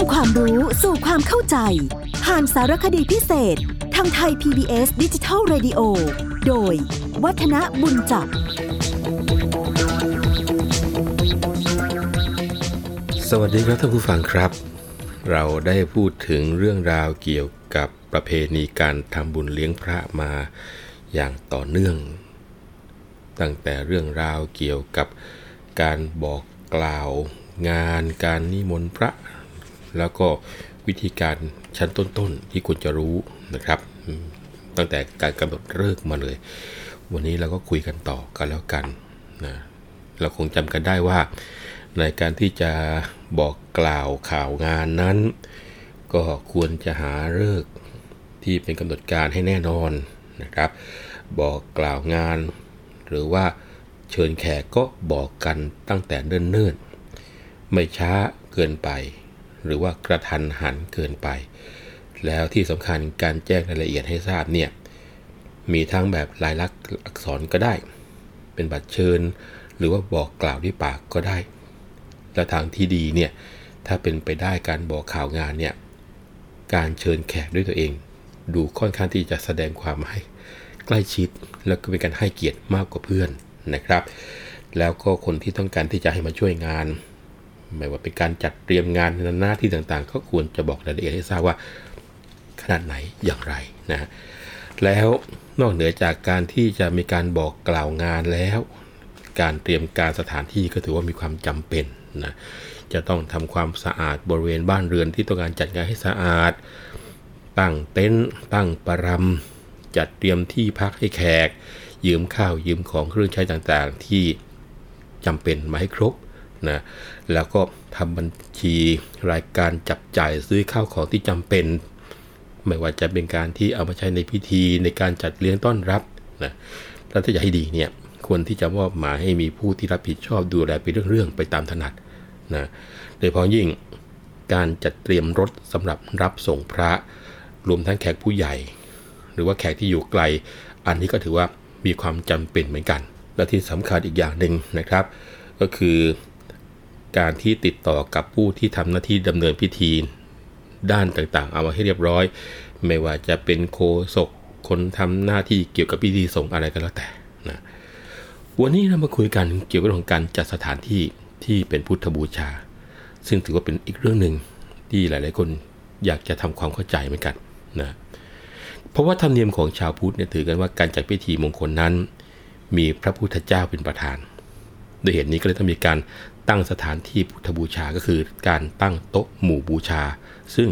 ำความรู้สู่ความเข้าใจ ผ่านสารคดีพิเศษ ทางไทย PBS ดิจิทัล Radio โดย วัฒนบุญจับ สวัสดีครับท่านผู้ฟังครับ เราได้พูดถึงเรื่องราวเกี่ยวกับประเพณีการทำบุญเลี้ยงพระมาอย่างต่อเนื่อง ตั้งแต่เรื่องราวเกี่ยวกับการบอกกล่าวงานการนิมนต์พระ แล้วก็วิธีการชั้นต้นๆที่ควรจะรู้นะครับ ตั้งแต่การกำหนดเลิกมาเลย วันนี้เราก็คุยกันต่อกันแล้วกันนะเราคงจำกันได้ว่า ในการที่จะบอกกล่าวข่าวงานนั้น ก็ควรจะหาเลิกที่เป็นกำหนดการให้แน่นอนนะครับ บอกกล่าวงาน หรือว่าเชิญแขกก็บอกกันตั้งแต่เนิ่นๆไม่ช้าเกินไป หรือว่ากระทันหันเกินไป แล้วที่สำคัญการแจ้งรายละเอียดให้ทราบเนี่ยมีทั้งแบบลายลักษณ์อักษรก็ได้ เป็นบัตรเชิญ หรือว่าบอกกล่าวด้วยปากก็ได้ และทางที่ดีเนี่ยถ้าเป็นไปได้การบอกข่าวงานเนี่ยการเชิญแขกด้วยตัวเอง ดูค่อนข้างที่จะแสดงความให้ใกล้ชิด แล้วก็เป็นการให้เกียรติมากกว่าเพื่อนนะครับ แล้วก็คนที่ต้องการที่จะให้มาช่วยงาน ไม่ว่าเป็นการจัดเตรียมงานหน้าที่ต่างๆ ก็ควรจะบอกรายละเอียดให้ทราบว่าขนาดไหนอย่างไรนะแล้วนอกเหนือจากการที่จะมีการบอกกล่าวงานแล้ว การเตรียมการสถานที่ก็ถือว่ามีความจำเป็นนะจะต้องทำความสะอาดบริเวณบ้านเรือนที่ต้องการจัดงานให้สะอาด ตั้งเต็นท์ตั้งประรำจัดเตรียมที่พักให้แขก ยืมข้าวยืมของเครื่องใช้ต่างๆ ที่จำเป็นมาให้ครบ นะแล้วก็ทำบัญชีรายการจับจ่ายซื้อข้าวของที่จำเป็น ไม่ว่าจะเป็นการที่เอามาใช้ในพิธีในการจัดเลี้ยงต้อนรับนะแล้วถ้าจะให้ดีเนี่ยควรที่จะมอบหมายให้มีผู้ที่รับผิดชอบดูแลเป็นเรื่องๆไปตามถนัดนะโดยเฉพาะยิ่งการจัดเตรียมรถสำหรับรับส่งพระ รวมทั้งแขกผู้ใหญ่ หรือว่าแขกที่อยู่ไกล อันนี้ก็ถือว่ามีความจำเป็นเหมือนกัน และที่สำคัญอีกอย่างหนึ่งนะครับ ก็คือ การที่ติดต่อกับผู้ที่ทำหน้าที่ดำเนินพิธีด้านต่างๆ เอามาให้เรียบร้อย ไม่ว่าจะเป็นโคศกคนทำหน้าที่เกี่ยวกับพิธีส่งอะไรก็แล้วแต่นะวันนี้เรามาคุยกันเกี่ยวกับเรื่องของการจัดสถานที่ที่เป็นพุทธบูชา ซึ่งถือว่าเป็นอีกเรื่องหนึ่งที่หลายๆคนอยากจะทำความเข้าใจเหมือนกันนะเพราะว่าธรรมเนียมของชาวพุทธเนี่ยถือกันว่าการจัดพิธีมงคลนั้น มีพระพุทธเจ้าเป็นประธานโดยเหตุนี้ก็เลยต้องมีการ ตั้งสถานที่พุทธบูชาก็คือการตั้งโต๊ะหมู่บูชา ซึ่ง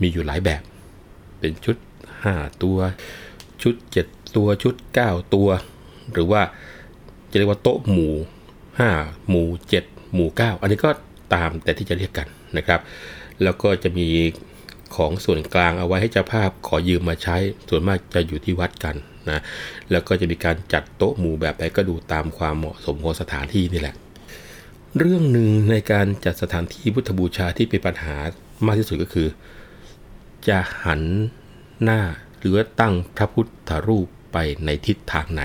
มีอยู่หลายแบบ เป็นชุด 5 ตัว ชุด 7 ตัวชุด 9 ตัว หรือว่าจะเรียกว่าโต๊ะหมู่ 5 หมู่ 7 หมู่ 9 อันนี้ก็ตามแต่ที่จะเรียกกันนะครับ แล้วก็จะมีของส่วนกลางเอาไว้ให้เจ้าภาพขอยืมมาใช้ ส่วนมากจะอยู่ที่วัดกันนะ แล้วก็จะมีการจัดโต๊ะหมู่แบบไหนก็ดูตามความเหมาะสมของสถานที่นี่แหละ เรื่องหนึ่งในการจัดสถานที่พุทธบูชาที่เป็นปัญหามากที่สุดก็คือ จะหันหน้าหรือตั้งพระพุทธรูปไปในทิศทางไหน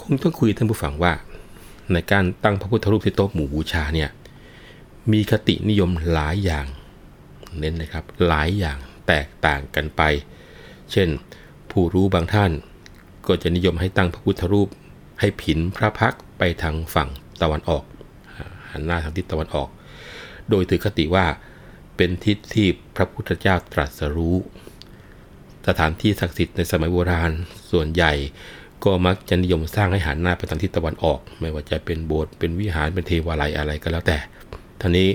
คงต้องคุยท่านผู้ฟังว่า ในการตั้งพระพุทธรูปที่โต๊ะหมู่บูชาเนี่ยมีคตินิยมหลายอย่าง เน้นนะครับหลายอย่างแตกต่างกันไป เช่น ผู้รู้บางท่าน ก็จะนิยมให้ตั้งพระพุทธรูป ให้ผินพระพักไปทางฝั่งตะวันออก หันหน้าทางทิศตะวันออก โดยถือคติว่าเป็นทิศที่พระพุทธเจ้าตรัสรู้ สถานที่ศักดิ์สิทธิ์ในสมัยโบราณส่วนใหญ่ก็มักจะนิยมสร้างให้หันหน้าไปทางทิศตะวันออก ไม่ว่าจะเป็นโบสถ์เป็นวิหารเป็นเทวาลัยอะไรก็แล้วแต่ท่านี้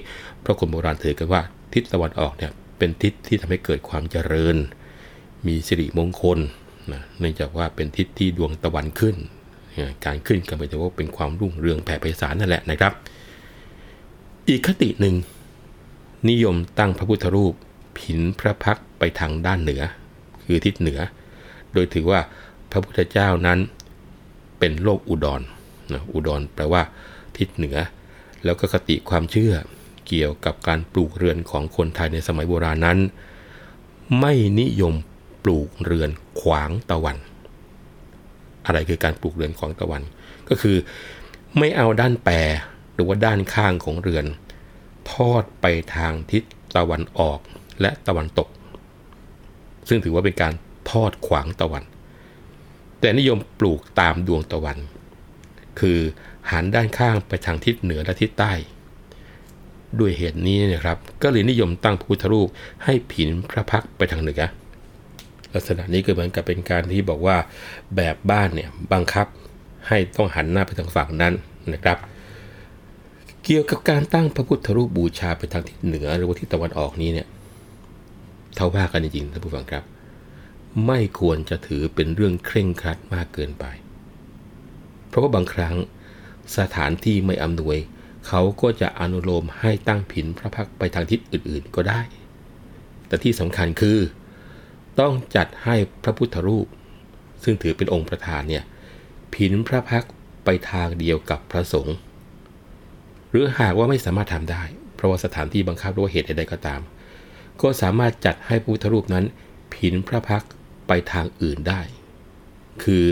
พระคนโบราณถือกันว่าทิศตะวันออกเนี่ยเป็นทิศที่ทำให้เกิดความเจริญ มีสิริมงคลนะเนื่องจากว่าเป็นทิศที่ดวงตะวันขึ้น การขึ้นก็หมายถึงว่าเป็นความรุ่งเรืองแผ่ไพศาลนั่นแหละนะครับ อีกคติหนึ่ง นิยมตั้งพระพุทธรูป ผินพระพักไปทางด้านเหนือ คือทิศเหนือ โดยถือว่าพระพุทธเจ้านั้นเป็นโลกอุดรนะอุดรแปลว่า ทิศเหนือ แล้วก็คติความเชื่อเกี่ยวกับการปลูกเรือนของคนไทยในสมัยโบราณนั้น ไม่นิยมปลูกเรือนขวางตะวัน อะไรคือการปลูกเรือนขวางตะวัน ก็คือไม่เอาด้านแปร หรือว่าด้านข้างของเรือน ทอดไปทางทิศตะวันออกและตะวันตก ซึ่งถือว่าเป็นการทอดขวางตะวัน แต่นิยมปลูกตามดวงตะวัน คือหันด้านข้างไปทางทิศเหนือและทิศใต้ ด้วยเหตุนี้นะครับ ก็เลยนิยมตั้งพุทธรูปให้ผินพระพักไปทางเหนือลักษณะนี้ก็เหมือนกับเป็นการที่บอกว่าแบบบ้านเนี่ยบังคับให้ต้องหันหน้าไปทางฝั่งนั้นนะครับ เกี่ยวกับการตั้งพระพุทธรูปบูชาไปทางทิศเหนือหรือว่าทิศตะวันออกนี้เนี่ยเท่าว่ากันจริงๆท่านผู้ฟังครับ ไม่ควรจะถือเป็นเรื่องเคร่งครัดมากเกินไป เพราะว่าบางครั้งสถานที่ไม่อำนวย เขาก็จะอนุโลมให้ตั้งผินพระพักไปทางทิศอื่นๆก็ได้ แต่ที่สำคัญคือ ต้องจัดให้พระพุทธรูป ซึ่งถือเป็นองค์ประธานเนี่ยผินพระพักไปทางเดียวกับพระสงฆ์ หรือหากว่าไม่สามารถทำได้ เพราะว่าสถานที่บังคับหรือว่าเหตุใดก็ตาม ก็สามารถจัดให้พุทธรูปนั้น ผินพระพักไปทางอื่นได้ คือ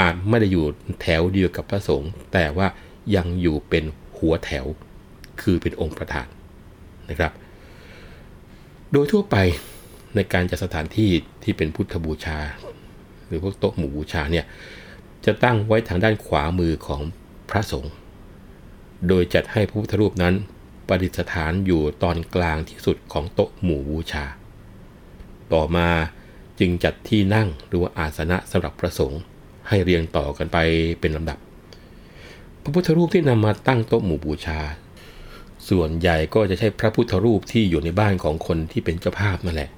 อาจไม่ได้อยู่แถวเดียวกับพระสงฆ์แต่ว่ายังอยู่เป็นหัวแถว คือเป็นองค์ประธานนะครับ โดยทั่วไปในการจัดสถานที่ที่เป็นพุทธบูชา หรือพวกโต๊ะหมู่บูชาเนี่ยจะตั้งไว้ทางด้านขวามือของพระสงฆ์ โดยจัดให้พระพุทธรูปนั้นประดิษฐานอยู่ตอนกลางที่สุดของโต๊ะหมู่บูชา ต่อมาจึงจัดที่นั่งหรือว่าอาสนะสำหรับพระสงฆ์ให้เรียงต่อกันไปเป็นลำดับ พระพุทธรูปที่นำมาตั้งโต๊ะหมู่บูชา ส่วนใหญ่ก็จะใช่พระพุทธรูปที่อยู่ในบ้านของคนที่เป็นเจ้าภาพนั่นแหละ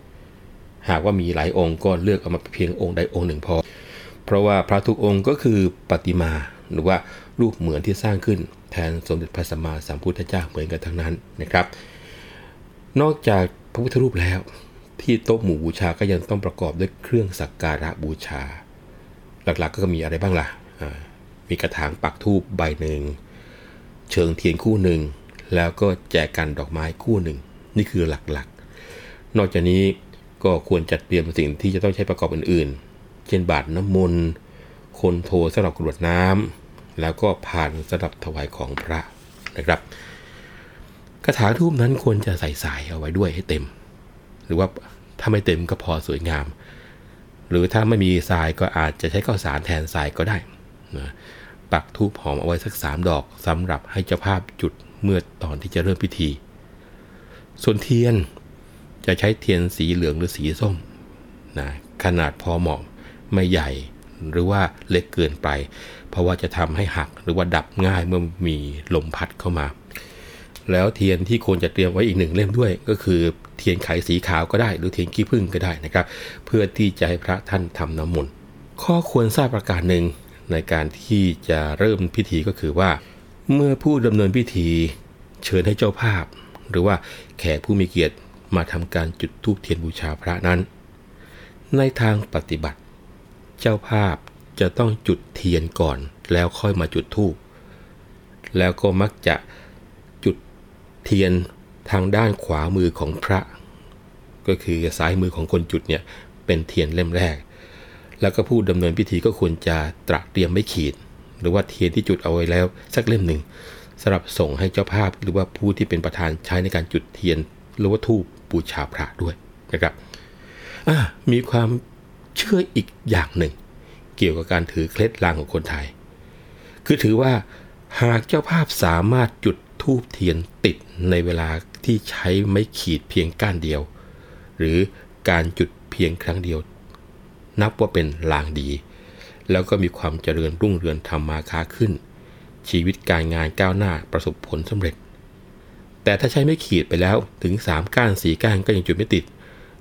หากว่ามีหลายองค์ก็เลือกเอามาเพียงองค์ใดองค์หนึ่งพอ เพราะว่าพระทุกองค์ก็คือปฏิมาหรือว่า รูปเหมือนที่สร้างขึ้นแทนสมเด็จพระสัมมาสัมพุทธเจ้าเหมือนกันทั้งนั้นนะครับ นอกจากพระพุทธรูปแล้ว ที่โต๊ะหมู่บูชาก็ยังต้องประกอบด้วยเครื่องสักการะบูชา หลักๆก็มีอะไรบ้างล่ะมีกระถางปักทูบใบหนึ่งเชิงเทียนคู่หนึ่งแล้วก็แจกันดอกไม้คู่หนึ่งนี่คือหลักๆ นอกจากนี้ก็ควรจัดเตรียมสิ่งที่จะต้องใช้ประกอบอื่นๆ เช่นบาตรน้ำมนต์คนโทสำหรับกรวดน้ำ แล้วก็ผ่านสำหรับถวายของพระนะครับกระถาทูบนั้นควรจะใส่สายเอาไว้ด้วยให้เต็ม หรือว่าถ้าไม่เต็มก็พอสวยงาม หรือถ้าไม่มีทรายก็อาจจะใช้ข้าวสารแทนทรายก็ได้นะปักทูบหอมเอาไว้สักสามดอกสำหรับให้เจ้าภาพจุดเมื่อตอนที่จะเริ่มพิธี ส่วนเทียนจะใช้เทียนสีเหลืองหรือสีส้มนะขนาดพอเหมาะไม่ใหญ่ หรือว่าเล็กเกินไป เพราะว่าจะทำให้หักหรือว่าดับง่ายเมื่อมีลมพัดเข้ามา แล้วเทียนที่ควรจะเตรียมไว้อีกหนึ่งเล่มด้วย ก็คือเทียนไขสีขาวก็ได้ หรือเทียนขี้ผึ้งก็ได้นะครับ เพื่อที่จะให้พระท่านทำน้ำมนต์ข้อควรทราบประการหนึ่งในการที่จะเริ่มพิธีก็คือว่า เมื่อผู้ดำเนินพิธีเชิญให้เจ้าภาพ หรือว่าแขกผู้มีเกียรติมาทำการจุดธูปเทียนบูชาพระนั้น ในทางปฏิบัติ เจ้าภาพจะต้องจุดเทียนก่อน แล้วค่อยมาจุดธูป แล้วก็มักจะจุดเทียนทางด้านขวามือของพระ ก็คือซ้ายมือของคนจุดเนี่ยเป็นเทียนเล่มแรก แล้วก็ผู้ดำเนินพิธีก็ควรจะตระเตรียมไม่ขีด หรือว่าเทียนที่จุดเอาไว้แล้วสักเล่มหนึ่งสำหรับส่งให้เจ้าภาพหรือว่าผู้ที่เป็นประธานใช้ในการจุดเทียนหรือว่าทูบบูชาพระด้วยนะครับมีความ เชื่ออีกอย่างหนึ่ง เกี่ยวกับการถือเคล็ดลางของคนไทย คือถือว่าหากเจ้าภาพสามารถจุดทูบเทียนติดในเวลาที่ใช้ไม้ขีดเพียงก้านเดียว หรือการจุดเพียงครั้งเดียว นับว่าเป็นลางดี แล้วก็มีความเจริญรุ่งเรืองทำมาค้าขึ้น ชีวิตการงานก้าวหน้าประสบผลสำเร็จ แต่ถ้าใช้ไม่ขีดไปแล้วถึง 3 ก้าน4ก้านก็ยังจุดไม่ติด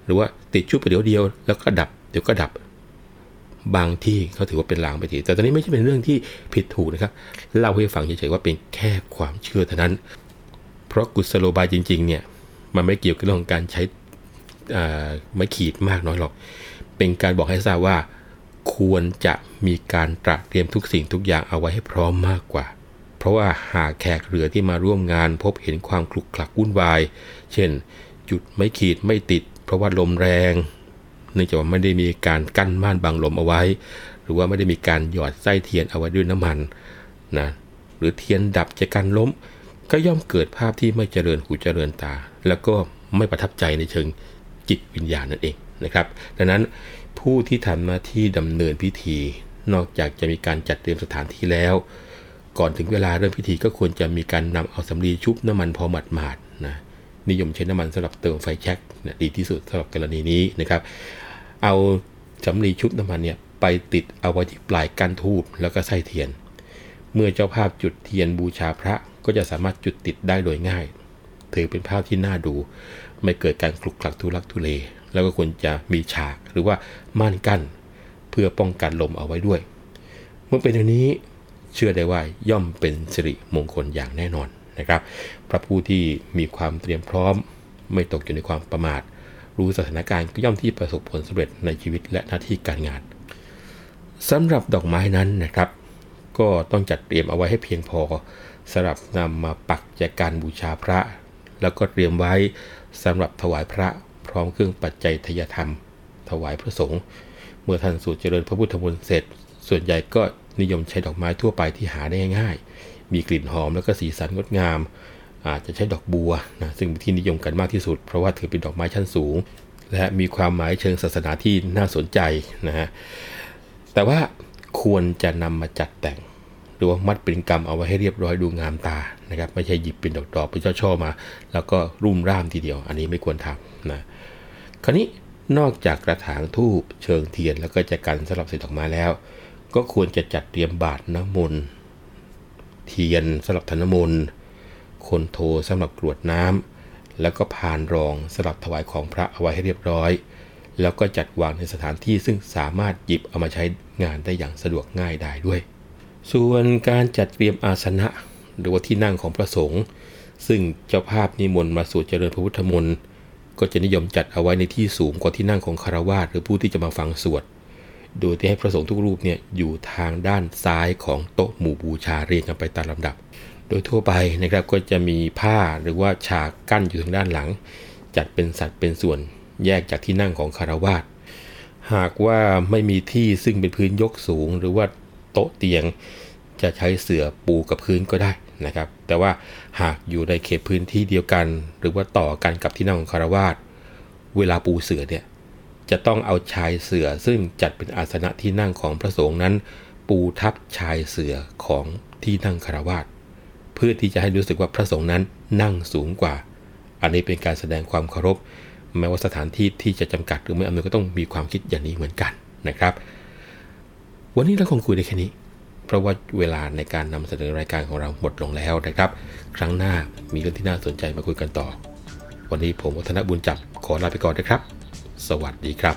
หรือว่าติดชุบไปเดียวเดียว แล้วก็ดับ เดี๋ยวก็ดับบางที่เขาถือว่าเป็นลางไปทีแต่ตอนนี้ไม่ใช่เป็นเรื่องที่ผิดถูกนะครับเล่าให้ฟังเฉยๆว่าเป็นแค่ความเชื่อเท่านั้น เพราะกุศโลบายจริง ๆ เนี่ยมันไม่เกี่ยวกับเรื่องของการใช้ไม่ขีดมากน้อยหรอก เป็นการบอกให้ทราบว่า ควรจะมีการตระเตรียมทุกสิ่งทุกอย่างเอาไว้ให้พร้อมมากกว่า เพราะว่าหากแขกเรือที่มาร่วมงานพบเห็นความคลุกคลักวุ่นวาย เช่น จุดไม่ขีดไม่ติด เพราะว่าลมแรง เนื่องจากว่าไม่ได้มีการกั้นม่านบังลมเอาไว้ หรือว่าไม่ได้มีการหยอดไส้เทียนเอาไว้ด้วยน้ำมันนะหรือเทียนดับจะกันล้ม ก็ย่อมเกิดภาพที่ไม่เจริญหูเจริญตา แล้วก็ไม่ประทับใจในเชิงจิตวิญญาณนั่นเองนะครับ ดังนั้นผู้ที่ทำหน้าที่ดำเนินพิธี นอกจากจะมีการจัดเตรียมสถานที่แล้ว ก่อนถึงเวลาเริ่มพิธีก็ควรจะมีการนำเอาสำลีชุบน้ำมันพอหมาดๆ นิยมใช้น้ำมันสำหรับเติมไฟแช็กนะดีที่สุดสำหรับกรณีนี้นะครับ เอาสำลีชุบน้ำมันเนี่ยไปติดเอาไว้ที่ปลายก้านทูบแล้วก็ไส้เทียน เมื่อเจ้าภาพจุดเทียนบูชาพระก็จะสามารถจุดติดได้โดยง่าย ถือเป็นภาพที่น่าดู ไม่เกิดการคลุกคลักทุลักทุเล แล้วก็ควรจะมีฉากหรือว่าม่านกั้น เพื่อป้องกันลมเอาไว้ด้วย เมื่อเป็นอย่างนี้เชื่อได้ว่าย่อมเป็นสิริมงคลอย่างแน่นอน นะครับ พระผู้ที่มีความเตรียมพร้อม ไม่ตกอยู่ในความประมาท รู้สถานการณ์ก็ย่อมที่ประสบผลสำเร็จในชีวิตและหน้าที่การงานสำหรับดอกไม้นั้นนะครับ ก็ต้องจัดเตรียมเอาไว้ให้เพียงพอสำหรับนำมาปักแจการบูชาพระ แล้วก็เตรียมไว้สำหรับถวายพระพร้อมเครื่องปัจจัยทยธรรม ถวายพระสงฆ์เมื่อท่านสูตรเจริญพระพุทธมนต์เสร็จ ส่วนใหญ่ก็นิยมใช้ดอกไม้ทั่วไปที่หาได้ง่าย มีกลิ่นหอมแล้วก็สีสันงดงาม อาจจะใช้ดอกบัวนะซึ่งที่นิยมกันมากที่สุด เพราะว่าถือเป็นดอกไม้ชั้นสูง และมีความหมายเชิงศาสนาที่น่าสนใจนะฮะแต่ว่าควรจะนำมาจัดแต่งหรือว่ามัดเป็นกรรมเอาไว้ให้เรียบร้อยดูงามตานะครับไม่ใช่หยิบเป็นดอกๆเป็นช่อๆมา แล้วก็รุ่มร่ามทีเดียว อันนี้ไม่ควรทำนะคราวนี้นอกจากกระถางทูบเชิงเทียนแล้วก็จะกันสำหรับส่ดอกไม้แล้ว ก็ควรจะจัดเตรียมบาตรน้ำมนต์ เทียนสำหรับทานมนต์คนโทสำหรับกรวดน้ำแล้วก็พานรองสำหรับถวายของพระเอาไว้ให้เรียบร้อย แล้วก็จัดวางในสถานที่ซึ่งสามารถหยิบเอามาใช้งานได้อย่างสะดวกง่ายได้ด้วย ส่วนการจัดเตรียมอาสนะ หรือว่าที่นั่งของพระสงฆ์ซึ่งเจ้าภาพนิมนต์มาสวดเจริญพระพุทธมนต์ก็จะนิยมจัดเอาไว้ในที่สูงกว่าที่นั่งของคารวาสหรือผู้ที่จะมาฟังสวด โดยที่ให้พระสงฆ์ทุกรูปเนี่ยอยู่ทางด้านซ้ายของโต๊ะหมู่บูชาเรียงกันไปตามลำดับ โดยทั่วไปนะครับก็จะมีผ้าหรือว่าฉากกั้นอยู่ทางด้านหลัง จัดเป็นสัดเป็นส่วนแยกจากที่นั่งของคารวาสหากว่าไม่มีที่ซึ่งเป็นพื้นยกสูง หรือว่าโต๊ะเตียง จะใช้เสื่อปูกับพื้นก็ได้นะครับ แต่ว่าหากอยู่ในเขตพื้นที่เดียวกัน หรือว่าต่อกันกับที่นั่งของคารวาสเวลาปูเสื่อเนี่ย จะต้องเอาชายเสือซึ่งจัดเป็นอาสนะที่นั่งของพระสงฆ์นั้น ปูทับชายเสือของที่นั่งคารวาสเพื่อที่จะให้รู้สึกว่าพระสงฆ์นั้นนั่งสูงกว่า อันนี้เป็นการแสดงความเคารพแม้ว่าสถานที่ที่จะจำกัดหรือไม่อำนวยก็ต้องมีความคิดอย่างนี้เหมือนกันนะครับ วันนี้เราคงคุยได้แค่นี้ เพราะว่าเวลาในการนำเสนอรายการของเราหมดลงแล้วนะครับ ครั้งหน้ามีเรื่องที่น่าสนใจมาคุยกันต่อ วันนี้ผมวัฒนบุญจับขอลาไปก่อนนะครับ สวัสดีครับ